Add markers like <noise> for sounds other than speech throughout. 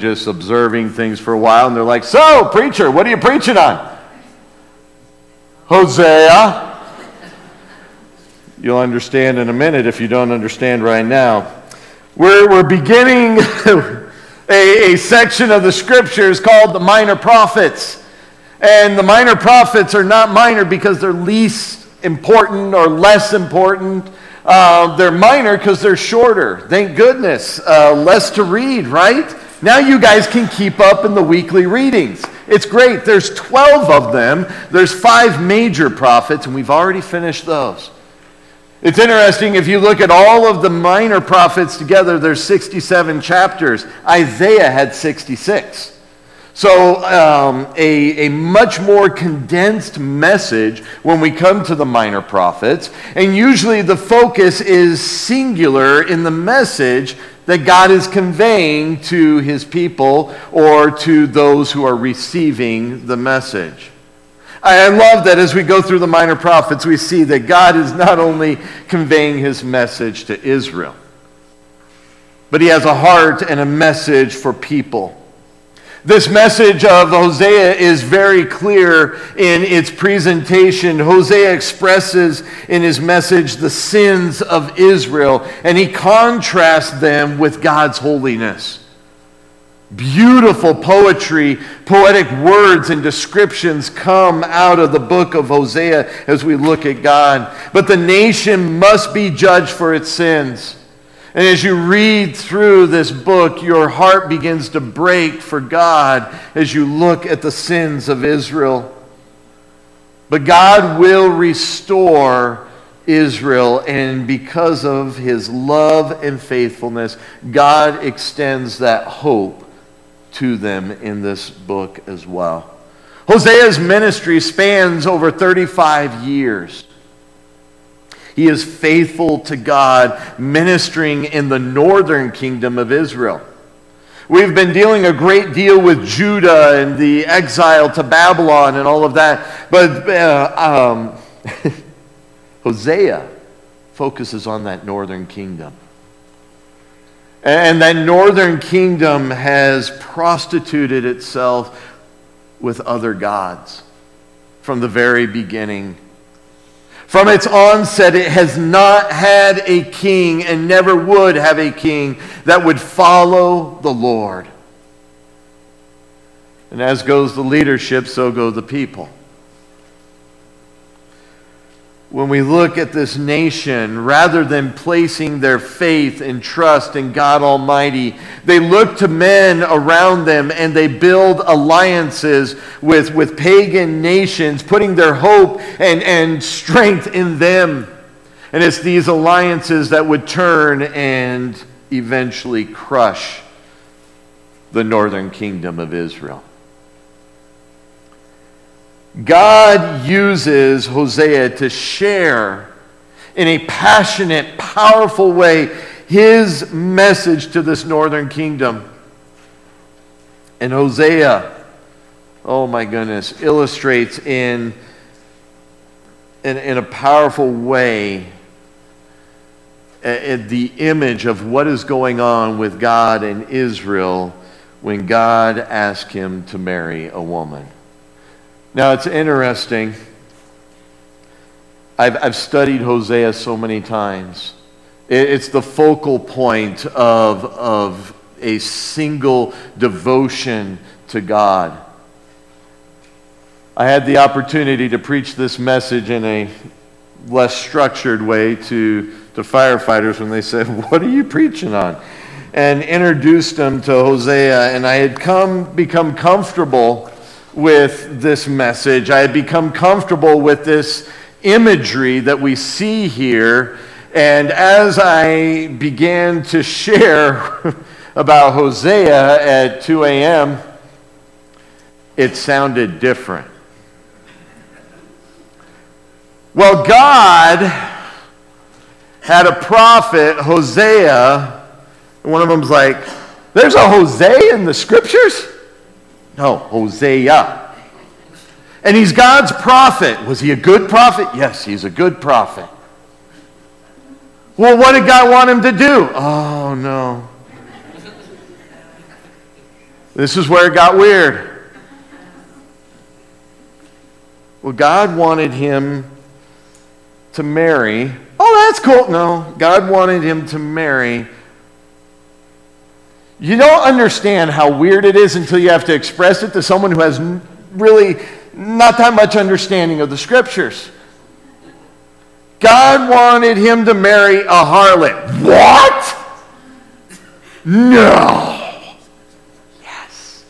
just observing things for a while, and they're like, So, preacher, what are you preaching on? Hosea. You'll understand in a minute if you don't understand right now. We're, we're beginning <laughs> a, a section of the scriptures called the minor prophets. And the minor prophets are not minor because they're least important or less important. Uh, they're minor because they're shorter. Thank goodness. Uh, less to read, right? Now you guys can keep up in the weekly readings. It's great. There's 12 of them. There's five major prophets, and we've already finished those. It's interesting if you look at all of the minor prophets together, there's 67 chapters. Isaiah had 66. So, um, a, a much more condensed message when we come to the minor prophets. And usually the focus is singular in the message that God is conveying to his people or to those who are receiving the message. I love that as we go through the minor prophets, we see that God is not only conveying his message to Israel, but he has a heart and a message for people. This message of Hosea is very clear in its presentation. Hosea expresses in his message the sins of Israel, and he contrasts them with God's holiness. Beautiful poetry, poetic words, and descriptions come out of the book of Hosea as we look at God. But the nation must be judged for its sins. And as you read through this book, your heart begins to break for God as you look at the sins of Israel. But God will restore Israel, and because of his love and faithfulness, God extends that hope to them in this book as well. Hosea's ministry spans over 35 years. He is faithful to God, ministering in the northern kingdom of Israel. We've been dealing a great deal with Judah and the exile to Babylon and all of that. But uh, um, <laughs> Hosea focuses on that northern kingdom. And that northern kingdom has prostituted itself with other gods from the very beginning. From its onset, it has not had a king and never would have a king that would follow the Lord. And as goes the leadership, so go the people when we look at this nation, rather than placing their faith and trust in God Almighty, they look to men around them and they build alliances with, with pagan nations, putting their hope and, and strength in them. And it's these alliances that would turn and eventually crush the northern kingdom of Israel. God uses Hosea to share in a passionate, powerful way his message to this northern kingdom. And Hosea, oh my goodness, illustrates in, in, in a powerful way uh, the image of what is going on with God and Israel when God asked him to marry a woman. Now, it's interesting. I've, I've studied Hosea so many times. it's the focal point of, of a single devotion to God. I had the opportunity to preach this message in a less structured way to, to firefighters when they said, <laughs> What are you preaching on? And introduced them to Hosea, and I had come become comfortable with this message. I had become comfortable with this imagery that we see here. And as I began to share <laughs> about Hosea at 2 a.m., it sounded different. Well, God had a prophet, Hosea, and one of them's like, There's a Hosea in the scriptures? No, Hosea. And he's God's prophet. Was he a good prophet? Yes, he's a good prophet. Well, what did God want him to do? Oh, no. This is where it got weird. Well, God wanted him to marry. Oh, that's cool. No, God wanted him to marry. You don't understand how weird it is until you have to express it to someone who has really not that much understanding of the scriptures. God wanted him to marry a harlot. What? No. Yes.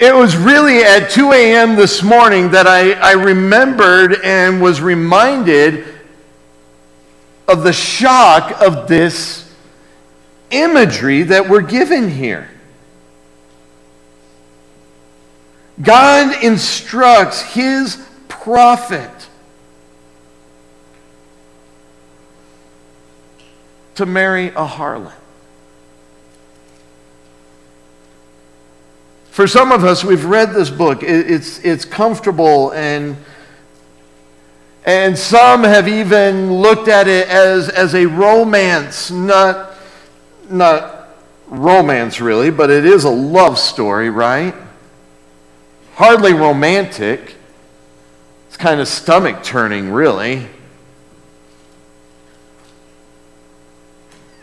It was really at 2 a.m. this morning that I, I remembered and was reminded of the shock of this imagery that we're given here. God instructs his prophet to marry a harlot. For some of us, we've read this book. It's, it's comfortable, and, and some have even looked at it as, as a romance, not, not romance really, but it is a love story, right? Hardly romantic. It's kind of stomach turning, really.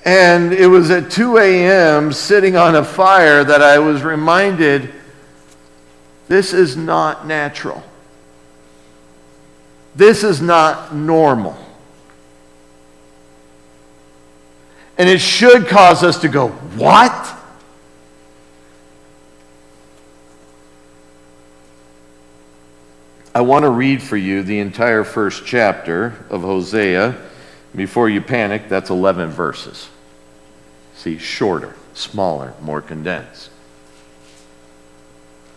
And it was at 2 a.m., sitting on a fire, that I was reminded this is not natural. This is not normal. And it should cause us to go, What? I want to read for you the entire first chapter of Hosea. Before you panic, that's 11 verses. See, shorter, smaller, more condensed.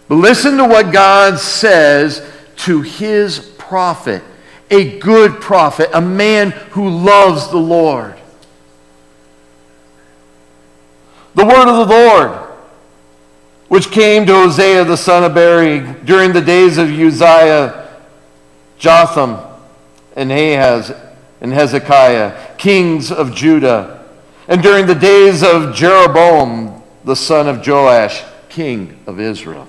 But listen to what God says to his prophet, a good prophet, a man who loves the Lord. The word of the Lord, which came to Hosea the son of Beeri during the days of Uzziah, Jotham, and Ahaz, and Hezekiah, kings of Judah and during the days of Jeroboam, the son of Joash, king of Israel.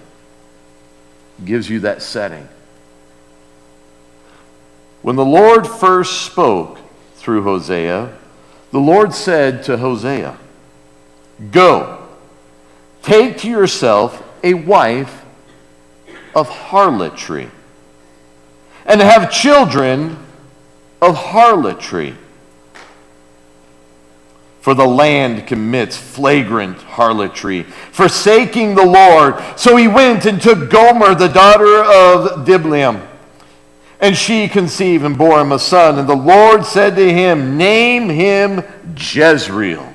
Gives you that setting. When the Lord first spoke through Hosea, the Lord said to Hosea, Go, take to yourself a wife of harlotry, and have children of harlotry for the land commits flagrant harlotry, forsaking the Lord. So he went and took Gomer, the daughter of Diblaim. And she conceived and bore him a son. And the Lord said to him, Name him Jezreel.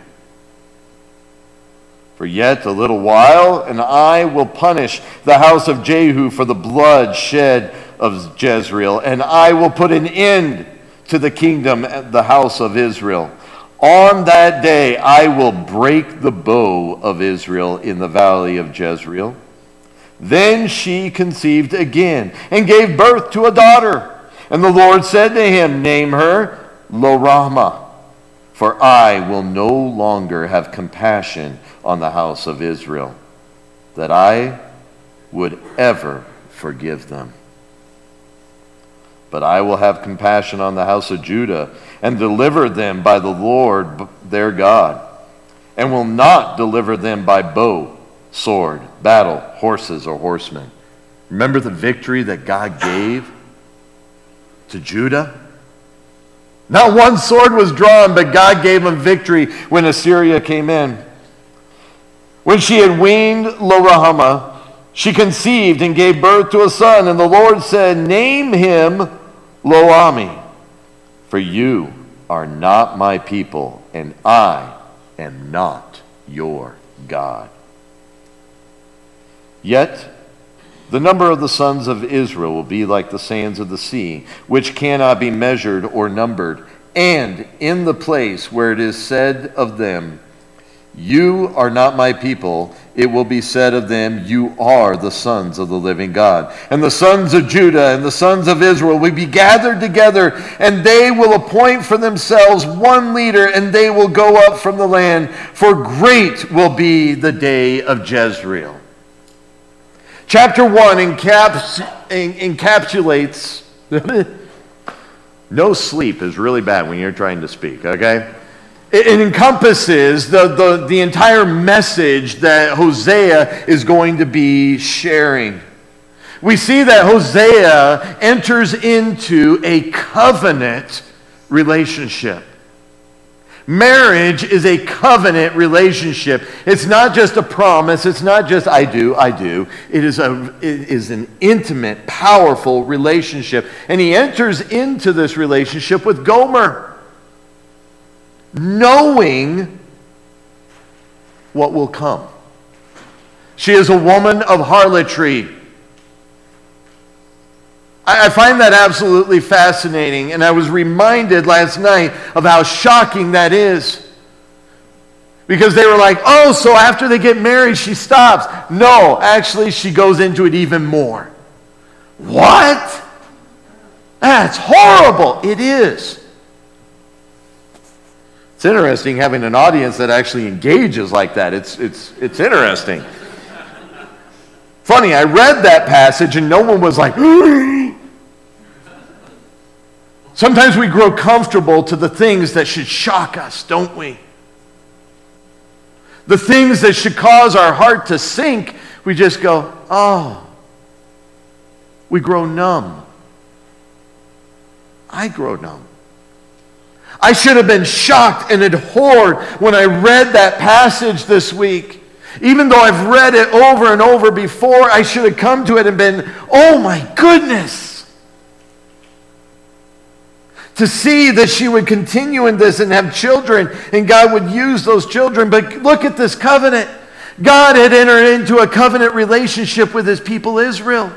For yet a little while, and I will punish the house of Jehu for the blood shed of Jezreel, and I will put an end to the kingdom, of the house of Israel. On that day I will break the bow of Israel in the valley of Jezreel. Then she conceived again and gave birth to a daughter. And the Lord said to him, Name her Lo for I will no longer have compassion on the house of Israel, that I would ever forgive them. But I will have compassion on the house of Judah and deliver them by the Lord their God, and will not deliver them by bow, sword, battle, horses, or horsemen. Remember the victory that God gave to Judah? Not one sword was drawn, but God gave them victory when Assyria came in. When she had weaned Lo she conceived and gave birth to a son, and the Lord said, Name him Lo for you are not my people, and I am not your God. Yet, the number of the sons of Israel will be like the sands of the sea, which cannot be measured or numbered. And in the place where it is said of them, You are not my people. It will be said of them, You are the sons of the living God. And the sons of Judah and the sons of Israel will be gathered together, and they will appoint for themselves one leader, and they will go up from the land, for great will be the day of Jezreel. Chapter 1 encaps, encapsulates. <laughs> no sleep is really bad when you're trying to speak, okay? It encompasses the, the, the entire message that Hosea is going to be sharing. We see that Hosea enters into a covenant relationship. Marriage is a covenant relationship. It's not just a promise. It's not just I do, I do. It is, a, it is an intimate, powerful relationship. And he enters into this relationship with Gomer knowing what will come. She is a woman of harlotry. I, find that absolutely fascinating, and I was reminded last night of how shocking that is. Because they were like, oh, so after they get married, she stops. No, actually, she goes into it even more. What? That's horrible. It is. It's interesting having an audience that actually engages like that. It's, it's, it's interesting. Funny, I read that passage and no one was like, <gasps> Sometimes we grow comfortable to the things that should shock us, don't we? The things that should cause our heart to sink, we just go, oh. We grow numb. I grow numb. I should have been shocked and abhorred when I read that passage this week. Even though I've read it over and over before, I should have come to it and been, oh my goodness. To see that she would continue in this and have children, and God would use those children. But look at this covenant. God had entered into a covenant relationship with his people Israel.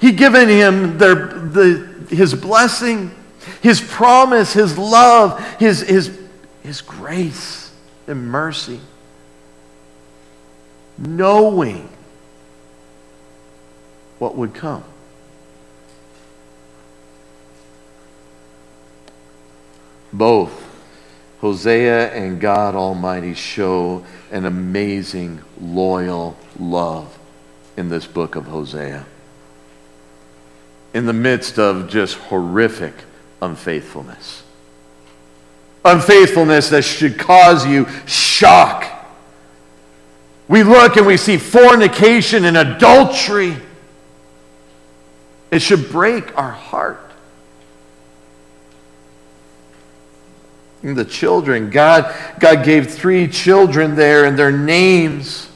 He'd given him their, the, his blessing. His promise, His love, His, His, His grace and mercy. Knowing what would come. Both Hosea and God Almighty show an amazing, loyal love in this book of Hosea. In the midst of just horrific unfaithfulness. Unfaithfulness that should cause you shock. We look and we see fornication and adultery. It should break our heart. And the children, God, God gave three children there and their names.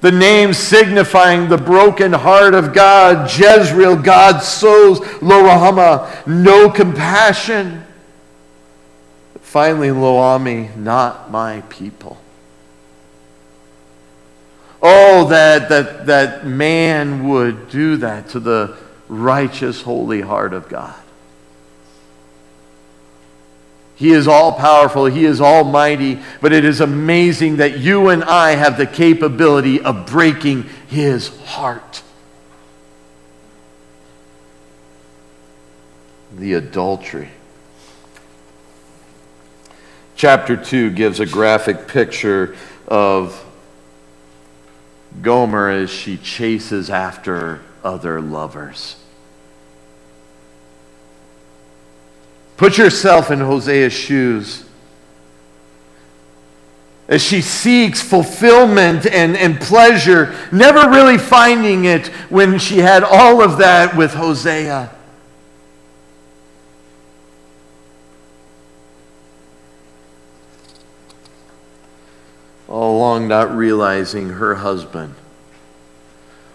The name signifying the broken heart of God, Jezreel, God sows, Lo Rahama, no compassion. finally, Lo Ami, not my people. Oh, that, that, that man would do that to the righteous, holy heart of God. He is all powerful, He is almighty, but it is amazing that you and I have the capability of breaking His heart. The adultery. Chapter 2 gives a graphic picture of Gomer as she chases after other lovers. Put yourself in Hosea's shoes. As she seeks fulfillment and, and pleasure, never really finding it when she had all of that with Hosea. All along, not realizing her husband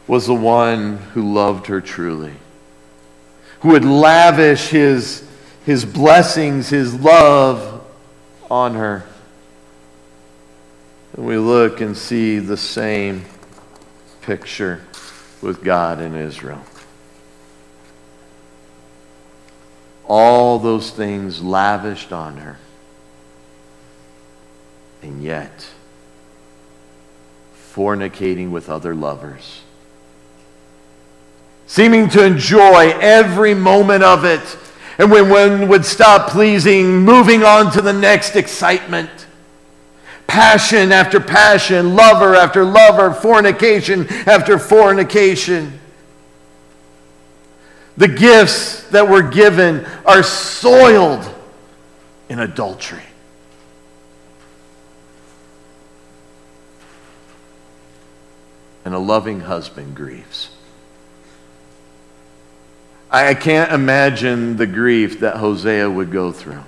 was the one who loved her truly, who would lavish his his blessings, his love on her. And we look and see the same picture with God in Israel. All those things lavished on her. and yet fornicating with other lovers, seeming to enjoy every moment of it. And when one would stop pleasing, moving on to the next excitement. Passion after passion, lover after lover, fornication after fornication. The gifts that were given are soiled in adultery. And a loving husband grieves. I can't imagine the grief that Hosea would go through.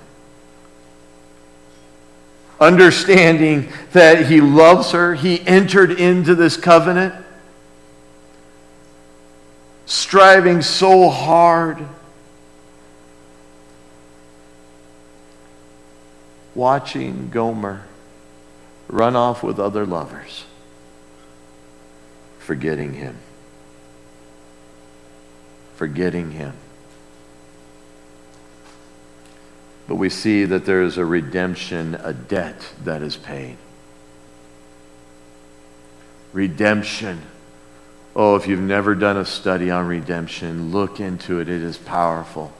Understanding that he loves her, he entered into this covenant, striving so hard. Watching Gomer run off with other lovers, forgetting him forgetting him. But we see that there is a redemption, a debt that is paid. Redemption. Oh, if you've never done a study on redemption, look into it. It is powerful.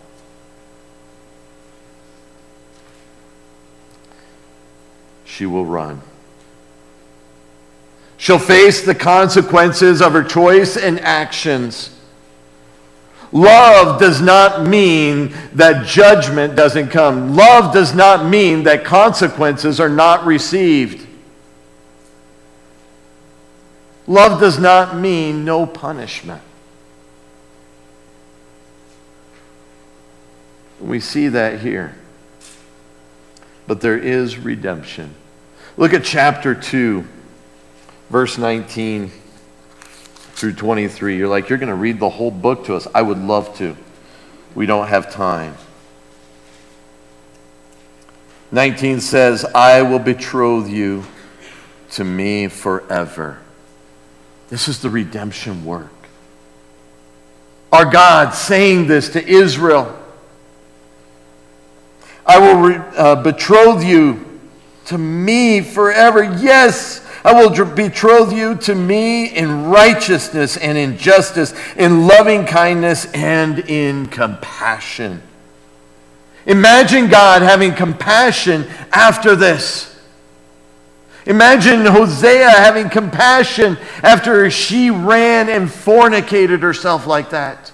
She will run. She'll face the consequences of her choice and actions. Love does not mean that judgment doesn't come. Love does not mean that consequences are not received. Love does not mean no punishment. We see that here. But there is redemption. Look at chapter 2, verse 19 through 23. You're like, you're going to read the whole book to us. I would love to. We don't have time. 19 says, I will betroth you to me forever. This is the redemption work. Our God saying this to Israel. I will re- uh, betroth you to me forever. Yes, I will betroth you to me in righteousness and in justice, in loving kindness and in compassion. Imagine God having compassion after this. Imagine Hosea having compassion after she ran and fornicated herself like that.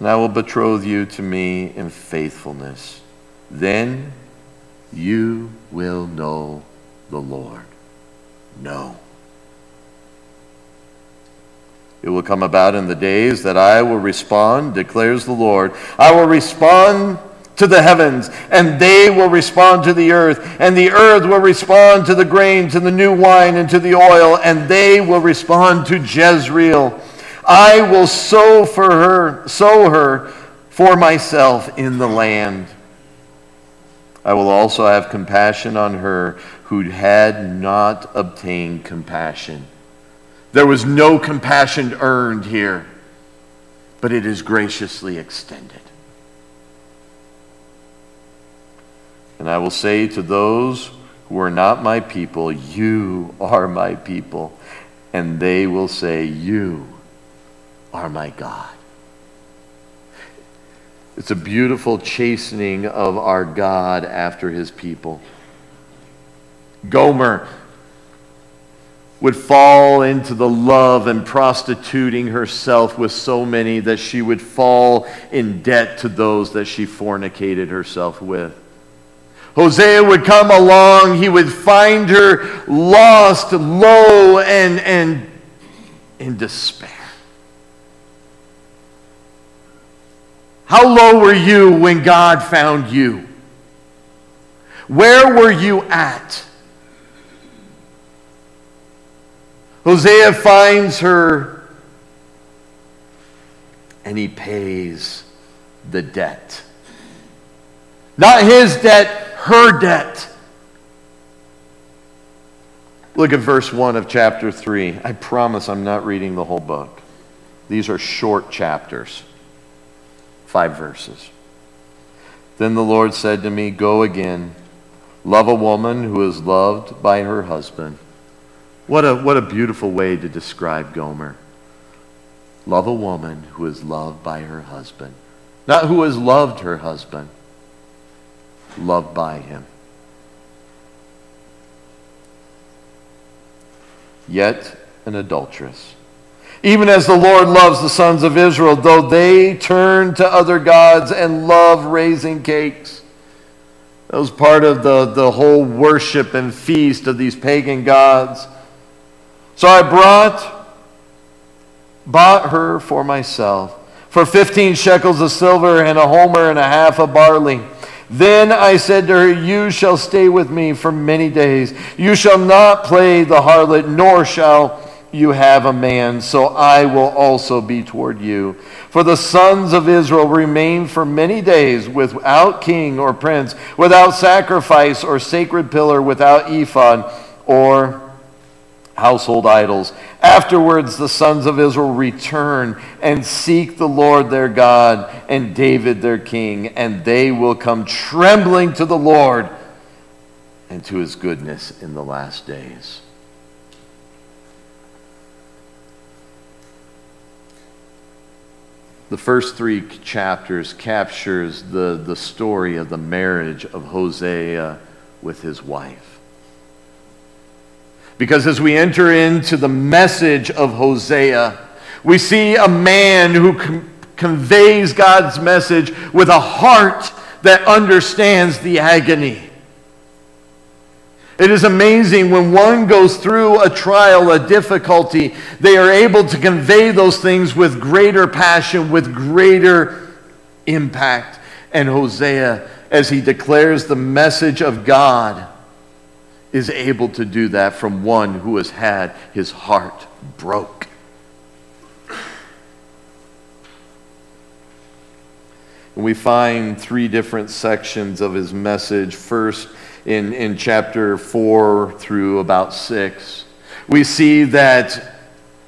And I will betroth you to me in faithfulness. Then you will know the Lord. No. It will come about in the days that I will respond, declares the Lord. I will respond to the heavens, and they will respond to the earth, and the earth will respond to the grain, to the new wine, and to the oil, and they will respond to Jezreel. I will sow for her, sow her for myself in the land. I will also have compassion on her who had not obtained compassion. There was no compassion earned here, but it is graciously extended. And I will say to those who are not my people, You are my people. And they will say, You are my God. It's a beautiful chastening of our God after his people. Gomer would fall into the love and prostituting herself with so many that she would fall in debt to those that she fornicated herself with. Hosea would come along, he would find her lost, low, and, and in despair. How low were you when God found you? Where were you at? Hosea finds her and he pays the debt. Not his debt, her debt. Look at verse 1 of chapter 3. I promise I'm not reading the whole book. These are short chapters five verses. Then the Lord said to me, Go again, love a woman who is loved by her husband. What a, what a beautiful way to describe Gomer. Love a woman who is loved by her husband. Not who has loved her husband, loved by him. Yet an adulteress. Even as the Lord loves the sons of Israel, though they turn to other gods and love raising cakes. That was part of the, the whole worship and feast of these pagan gods. So I brought, bought her for myself for 15 shekels of silver and a homer and a half of barley. Then I said to her, You shall stay with me for many days. You shall not play the harlot, nor shall you have a man, so I will also be toward you. For the sons of Israel remained for many days without king or prince, without sacrifice or sacred pillar, without ephod or household idols. Afterwards, the sons of Israel return and seek the Lord their God and David their king, and they will come trembling to the Lord and to his goodness in the last days. The first three chapters captures the, the story of the marriage of Hosea with his wife. Because as we enter into the message of Hosea, we see a man who com- conveys God's message with a heart that understands the agony. It is amazing when one goes through a trial, a difficulty, they are able to convey those things with greater passion, with greater impact. And Hosea, as he declares the message of God, is able to do that from one who has had his heart broke. And we find three different sections of his message. First, in, in chapter 4 through about 6, we see that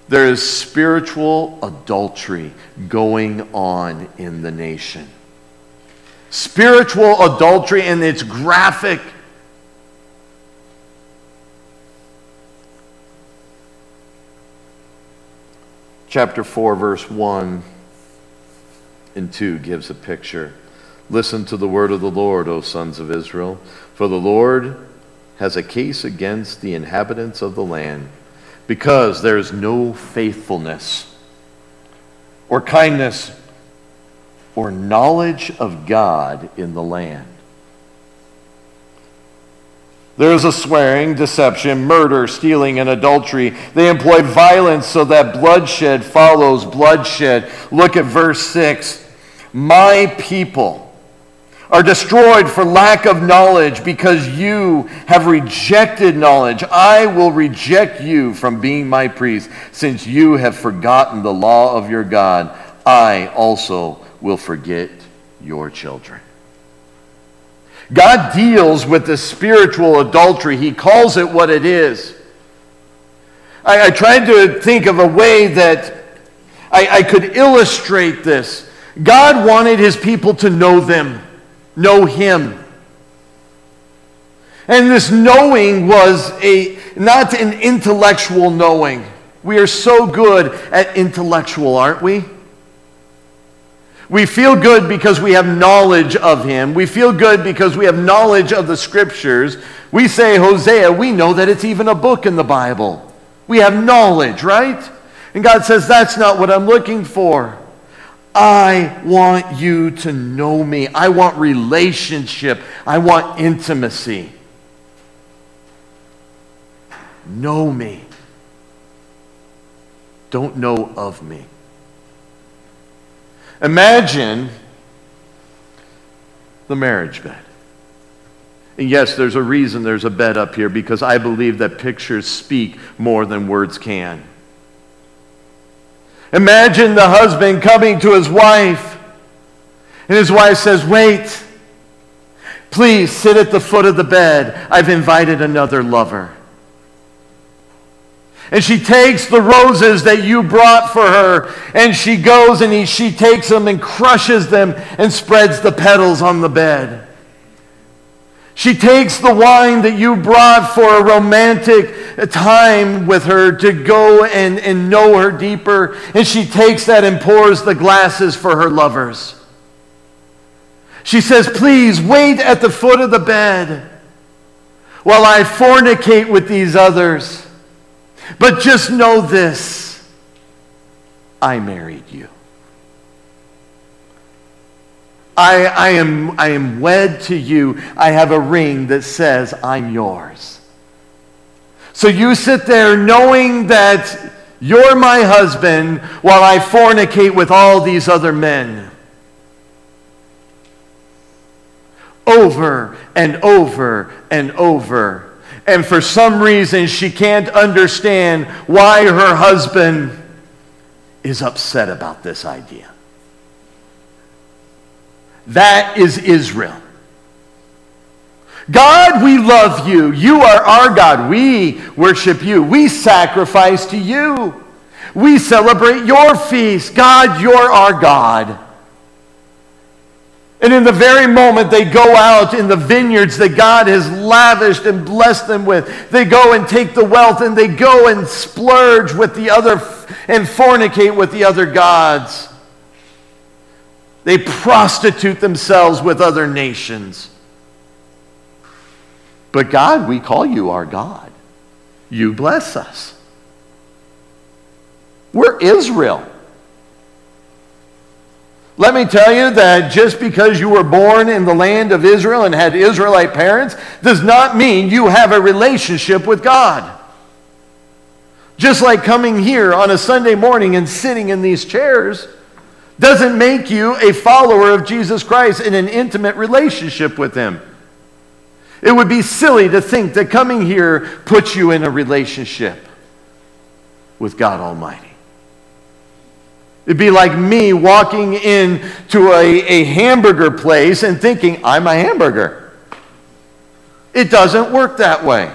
there is spiritual adultery going on in the nation. Spiritual adultery, and it's graphic. chapter 4, verse 1 and 2 gives a picture. Listen to the word of the Lord, O sons of Israel, for the Lord has a case against the inhabitants of the land, because there is no faithfulness or kindness or knowledge of God in the land. There is a swearing, deception, murder, stealing, and adultery. They employ violence so that bloodshed follows bloodshed. Look at verse 6. My people are destroyed for lack of knowledge because you have rejected knowledge. I will reject you from being my priest since you have forgotten the law of your God. I also will forget your children. God deals with the spiritual adultery. He calls it what it is. I, I tried to think of a way that I, I could illustrate this. God wanted his people to know them, know him. And this knowing was a not an intellectual knowing. We are so good at intellectual, aren't we? We feel good because we have knowledge of him. We feel good because we have knowledge of the scriptures. We say Hosea, we know that it's even a book in the Bible. We have knowledge, right? And God says, that's not what I'm looking for. I want you to know me. I want relationship. I want intimacy. Know me. Don't know of me. Imagine the marriage bed. And yes, there's a reason there's a bed up here because I believe that pictures speak more than words can. Imagine the husband coming to his wife, and his wife says, Wait, please sit at the foot of the bed. I've invited another lover. And she takes the roses that you brought for her, and she goes and he, she takes them and crushes them and spreads the petals on the bed. She takes the wine that you brought for a romantic time with her to go and, and know her deeper, and she takes that and pours the glasses for her lovers. She says, Please wait at the foot of the bed while I fornicate with these others. But just know this I married you. I, I, am, I am wed to you. I have a ring that says, I'm yours. So you sit there knowing that you're my husband while I fornicate with all these other men. Over and over and over. And for some reason, she can't understand why her husband is upset about this idea. That is Israel. God, we love you. You are our God. We worship you. We sacrifice to you. We celebrate your feast. God, you're our God. And in the very moment they go out in the vineyards that God has lavished and blessed them with, they go and take the wealth and they go and splurge with the other and fornicate with the other gods. They prostitute themselves with other nations. But God, we call you our God. You bless us. We're Israel. Let me tell you that just because you were born in the land of Israel and had Israelite parents does not mean you have a relationship with God. Just like coming here on a Sunday morning and sitting in these chairs doesn't make you a follower of Jesus Christ in an intimate relationship with Him. It would be silly to think that coming here puts you in a relationship with God Almighty. It'd be like me walking into a, a hamburger place and thinking, I'm a hamburger. It doesn't work that way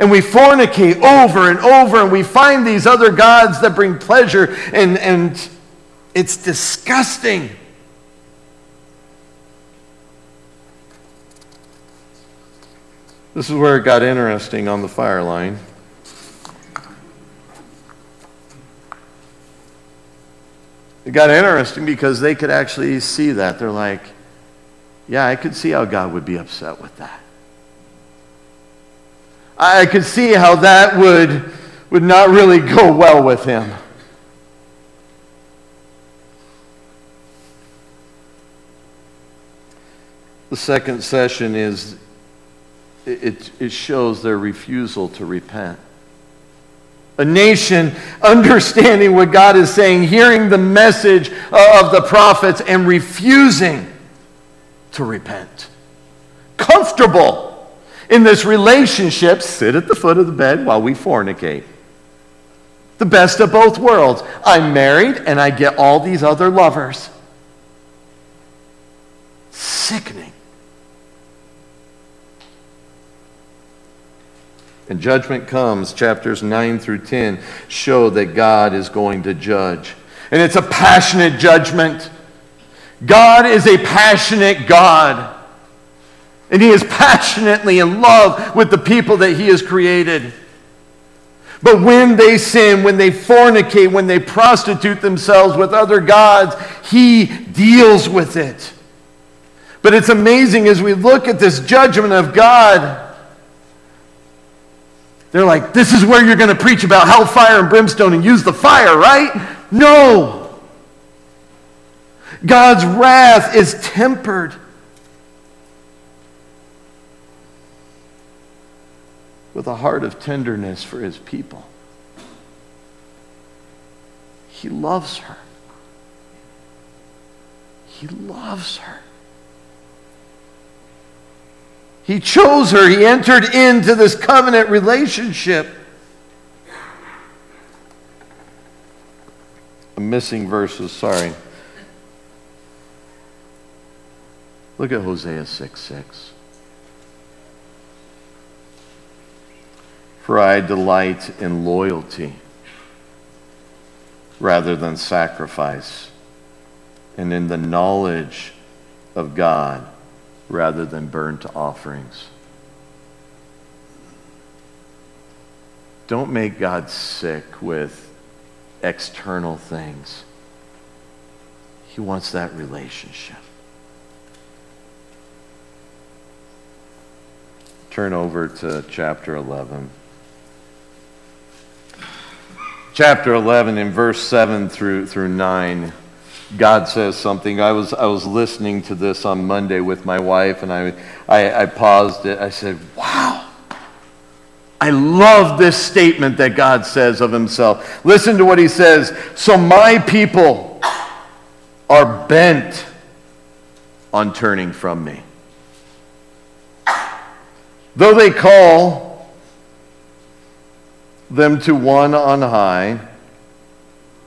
and we fornicate over and over and we find these other gods that bring pleasure and, and it's disgusting. This is where it got interesting on the fire line. It got interesting because they could actually see that. They're like, yeah, I could see how God would be upset with that. I could see how that would, would not really <laughs> go well with him. The second session is it, it shows their refusal to repent. A nation <laughs> understanding what God is saying, hearing the message of the prophets, and refusing to repent. Comfortable in this relationship, sit at the foot of the bed while we fornicate. The best of both worlds. I'm married and I get all these other lovers. Sickening. And judgment comes, chapters 9 through 10 show that God is going to judge. And it's a passionate judgment. God is a passionate God. And he is passionately in love with the people that he has created. But when they sin, when they fornicate, when they prostitute themselves with other gods, he deals with it. But it's amazing as we look at this judgment of God. They're like, this is where you're going to preach about hellfire and brimstone and use the fire, right? No. God's wrath is tempered. With a heart of tenderness for his people. He loves her. He loves her. He chose her. He entered into this covenant relationship. I'm missing verses, sorry. Look at Hosea 6 6. For I delight in loyalty rather than sacrifice, and in the knowledge of God rather than burnt offerings. Don't make God sick with external things. He wants that relationship. Turn over to chapter 11. Chapter 11, in verse 7 through, through 9, God says something. I was, I was listening to this on Monday with my wife, and I, I, I paused it. I said, Wow. I love this statement that God says of himself. Listen to what he says. So my people are bent on turning from me. Though they call them to one on high,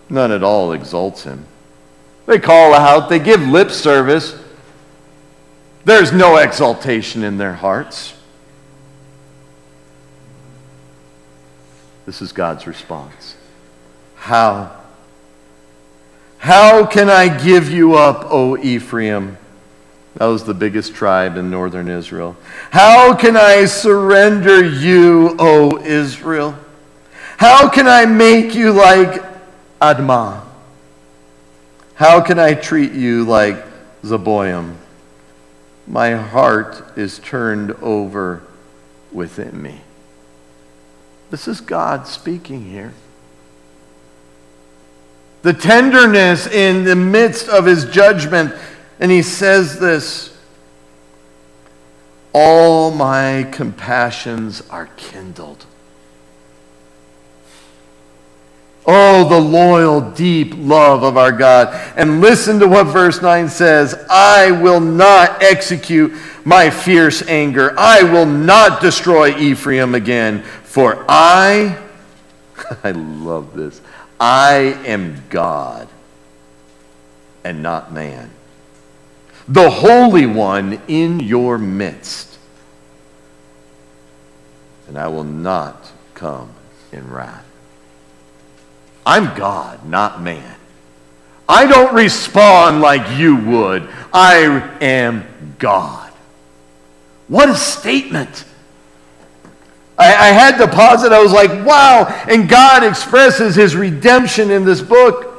none at all exalts him. They call out, they give lip service. There's no exaltation in their hearts. This is God's response. How? How can I give you up, O Ephraim? That was the biggest tribe in northern Israel. How can I surrender you, O Israel? How can I make you like Admah? How can I treat you like Zeboim? My heart is turned over within me. This is God speaking here. The tenderness in the midst of his judgment and he says this All my compassions are kindled. Oh, the loyal, deep love of our God. And listen to what verse 9 says I will not execute my fierce anger. I will not destroy Ephraim again, for I, <laughs> I love this, I am God and not man the Holy One in your midst. And I will not come in wrath. I'm God, not man. I don't respond like you would. I am God. What a statement. I, I, had to pause it. I was like, wow. And God expresses his redemption in this book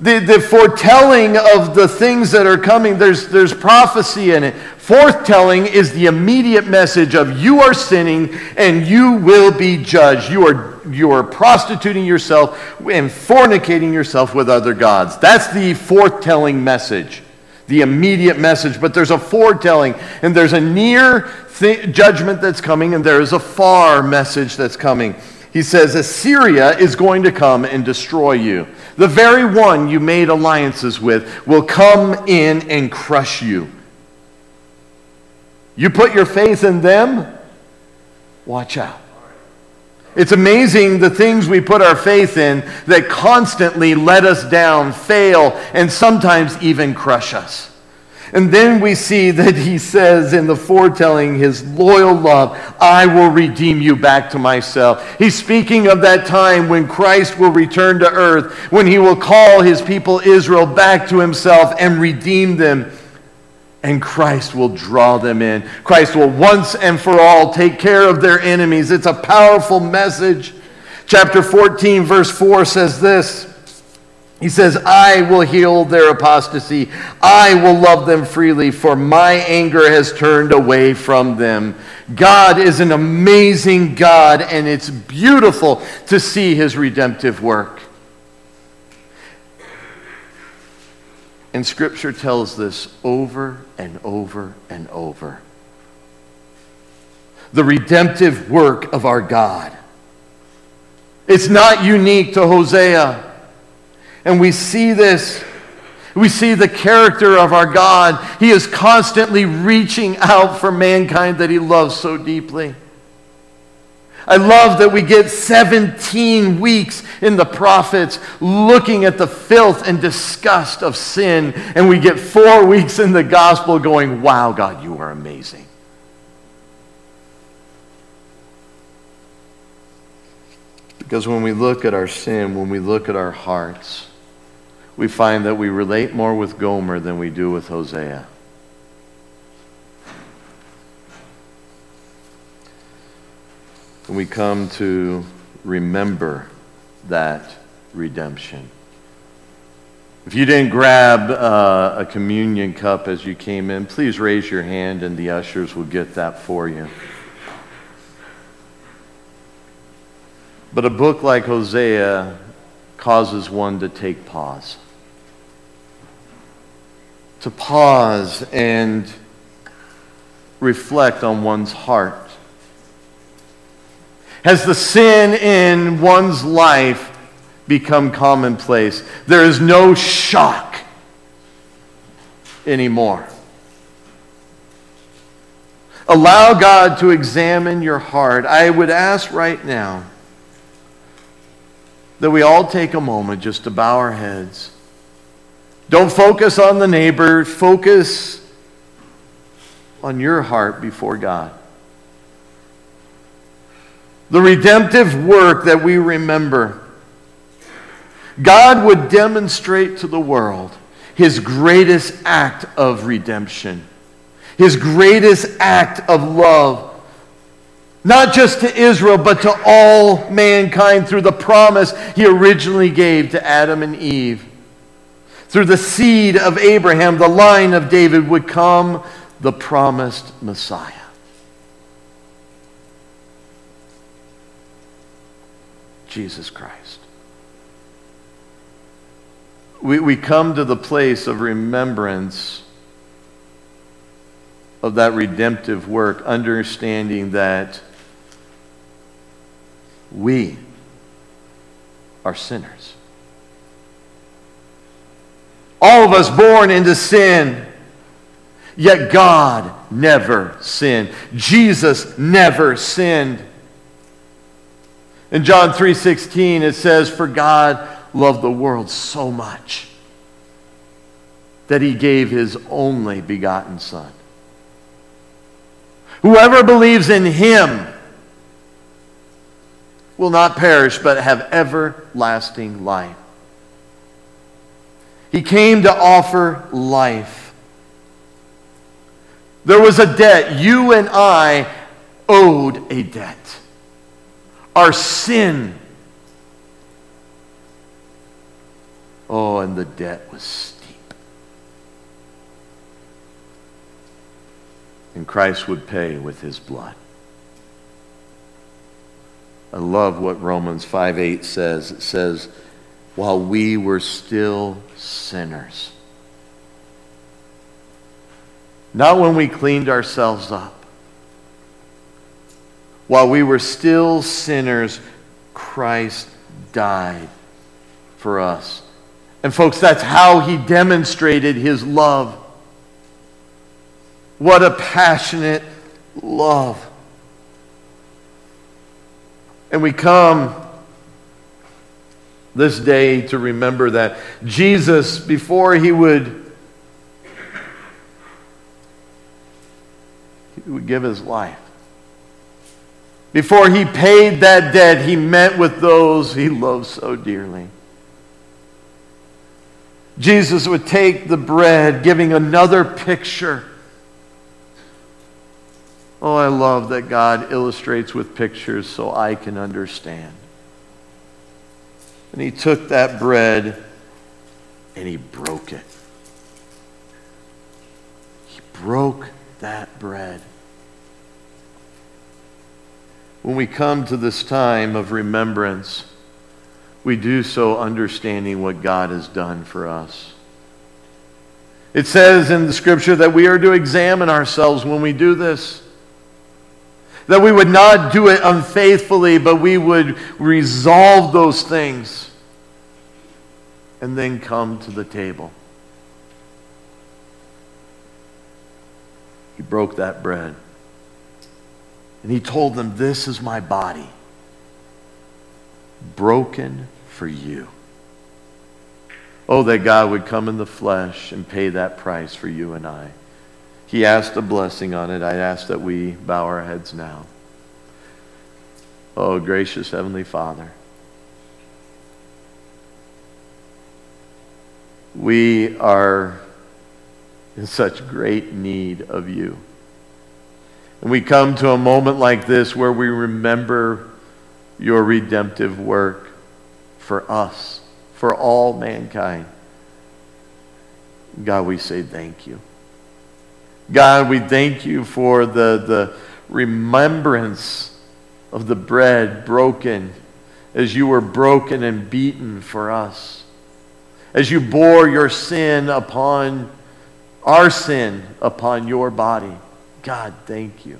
the, the foretelling of the things that are coming, there's, there's prophecy in it. Forthtelling is the immediate message of you are sinning and you will be judged. You are, you are prostituting yourself and fornicating yourself with other gods. That's the foretelling message, the immediate message. But there's a foretelling and there's a near th- judgment that's coming and there is a far message that's coming. He says, Assyria is going to come and destroy you. The very one you made alliances with will come in and crush you. You put your faith in them, watch out. It's amazing the things we put our faith in that constantly let us down, fail, and sometimes even crush us. And then we see <laughs> that he says in the foretelling his loyal love, I will redeem you back to myself. He's speaking of that time when Christ will return to earth, when he will call his people Israel back to himself and redeem them. And Christ will draw them in. Christ will once and for all take care of their enemies. It's a powerful message. Chapter 14, verse 4 says this. He says, I will heal their apostasy. I will love them freely, for my anger has turned away from them. God is an amazing God, and it's beautiful to see his redemptive work. And Scripture tells this over and over and over. The redemptive work of our God. It's not unique to Hosea. And we see this. We see the character of our God. He is constantly reaching out for mankind that He loves so deeply. I love that we get 17 weeks in the prophets looking at the filth and disgust of sin, and we get four weeks in the gospel going, Wow, God, you are amazing. Because when we look at our sin, when we look at our hearts, we find that we relate more with Gomer than we do with Hosea. And we come to remember that redemption. If you didn't grab uh, a communion cup as you came in, please raise your hand and the ushers will get that for you. But a book like Hosea causes one to take pause. To pause and reflect on one's heart. Has the sin in one's life become commonplace? There is no shock anymore. Allow God to examine your heart. I would ask right now that we all take a moment just to bow our heads. Don't focus on the neighbor, focus on your heart before God. The redemptive work that we remember. God would demonstrate to the world his greatest act of redemption, his greatest act of love not just to Israel, but to all mankind through the promise he originally gave to Adam and Eve. Through the seed of Abraham, the line of David, would come the promised Messiah. Jesus Christ. We, we come to the place of remembrance of that redemptive work, understanding that we are sinners. All of us born into sin. Yet God never sinned. Jesus never sinned. In John 3:16 it says for God loved the world so much that he gave his only begotten son. Whoever believes in him will not perish, but have everlasting life. He came to offer life. There was a debt. You and I owed a debt. Our sin. Oh, and the debt was steep. And Christ would pay with his blood. I love what Romans 5 8 says. It says, while we were still sinners. Not when we cleaned ourselves up. While we were still sinners, Christ died for us. And, folks, that's how he demonstrated his love. What a passionate love. And we come this day to remember that Jesus, before he would, he would give his life, before he paid that debt, he met with those he loved so dearly. Jesus would take the bread, giving another picture Oh, I love that God illustrates with pictures so I can understand. And he took that bread and he broke it. He broke that bread. When we come to this time of remembrance, we do so understanding what God has done for us. It says in the scripture that we are to examine ourselves when we do this. That we would not do it unfaithfully, but we would resolve those things and then come to the table. He broke that bread. And he told them, This is my body, broken for you. Oh, that God would come in the flesh and pay that price for you and I. He asked a blessing on it. I ask that we bow our heads now. Oh, gracious Heavenly Father. We are in such great need of you. And we come to a moment like this where we remember your redemptive work for us, for all mankind. God, we say thank you. God, we thank you for the, the remembrance of the bread broken as you were broken and beaten for us. As you bore your sin upon our sin upon your body. God, thank you.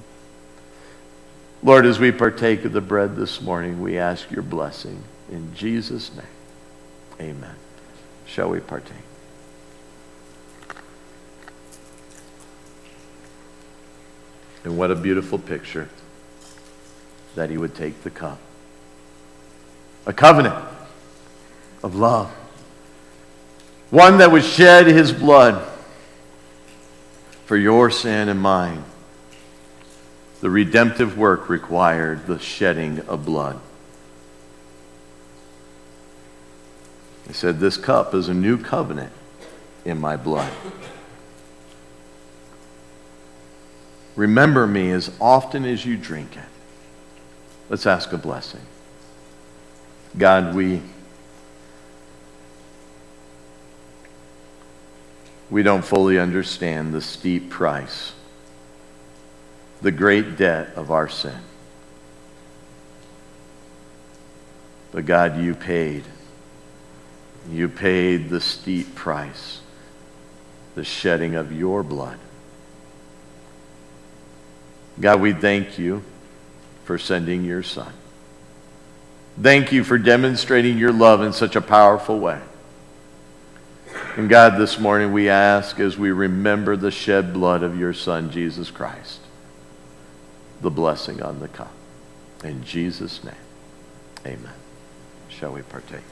Lord, as we partake of the bread this morning, we ask your blessing. In Jesus' name, amen. Shall we partake? And what a beautiful picture that he would take the cup. A covenant of love. One that would shed his blood for your sin and mine. The redemptive work required the shedding of blood. He said, This cup is a new covenant in my blood. Remember me as often as you drink it. Let's ask a blessing. God, we, we don't fully understand the steep price, the great debt of our sin. But God, you paid. You paid the steep price, the shedding of your blood. God, we thank you for sending your son. Thank you for demonstrating your love in such a powerful way. And God, this morning we ask as we remember the shed blood of your son, Jesus Christ, the blessing on the cup. In Jesus' name, amen. Shall we partake?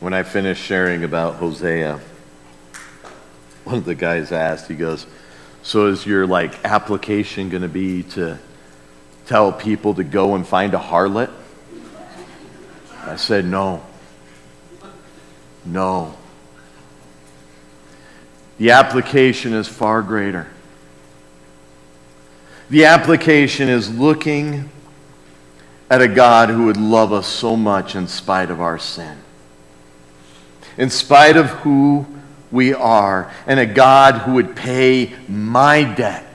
when I finished sharing about Hosea, one of the guys asked, he goes, So is your like application going to be to tell people to go and find a harlot? I said, No. No. The application is far greater. The application is looking at a God who would love us so much in spite of our sin in spite of who we are, and a God who would pay my debt.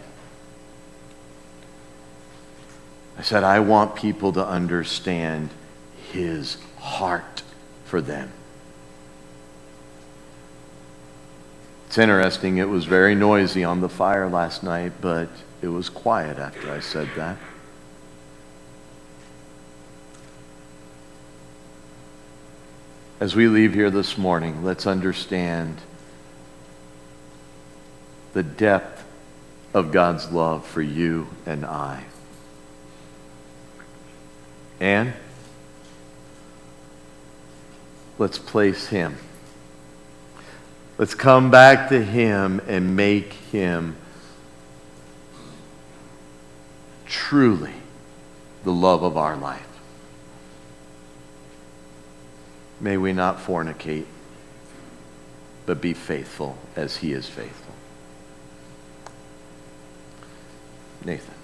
I said, I want people to understand his heart for them. It's interesting, it was very noisy on the fire last night, but it was quiet after I said that. As we leave here this morning, let's understand the depth of God's love for you and I. And let's place Him. Let's come back to Him and make Him truly the love of our life. May we not fornicate, but be faithful as he is faithful. Nathan.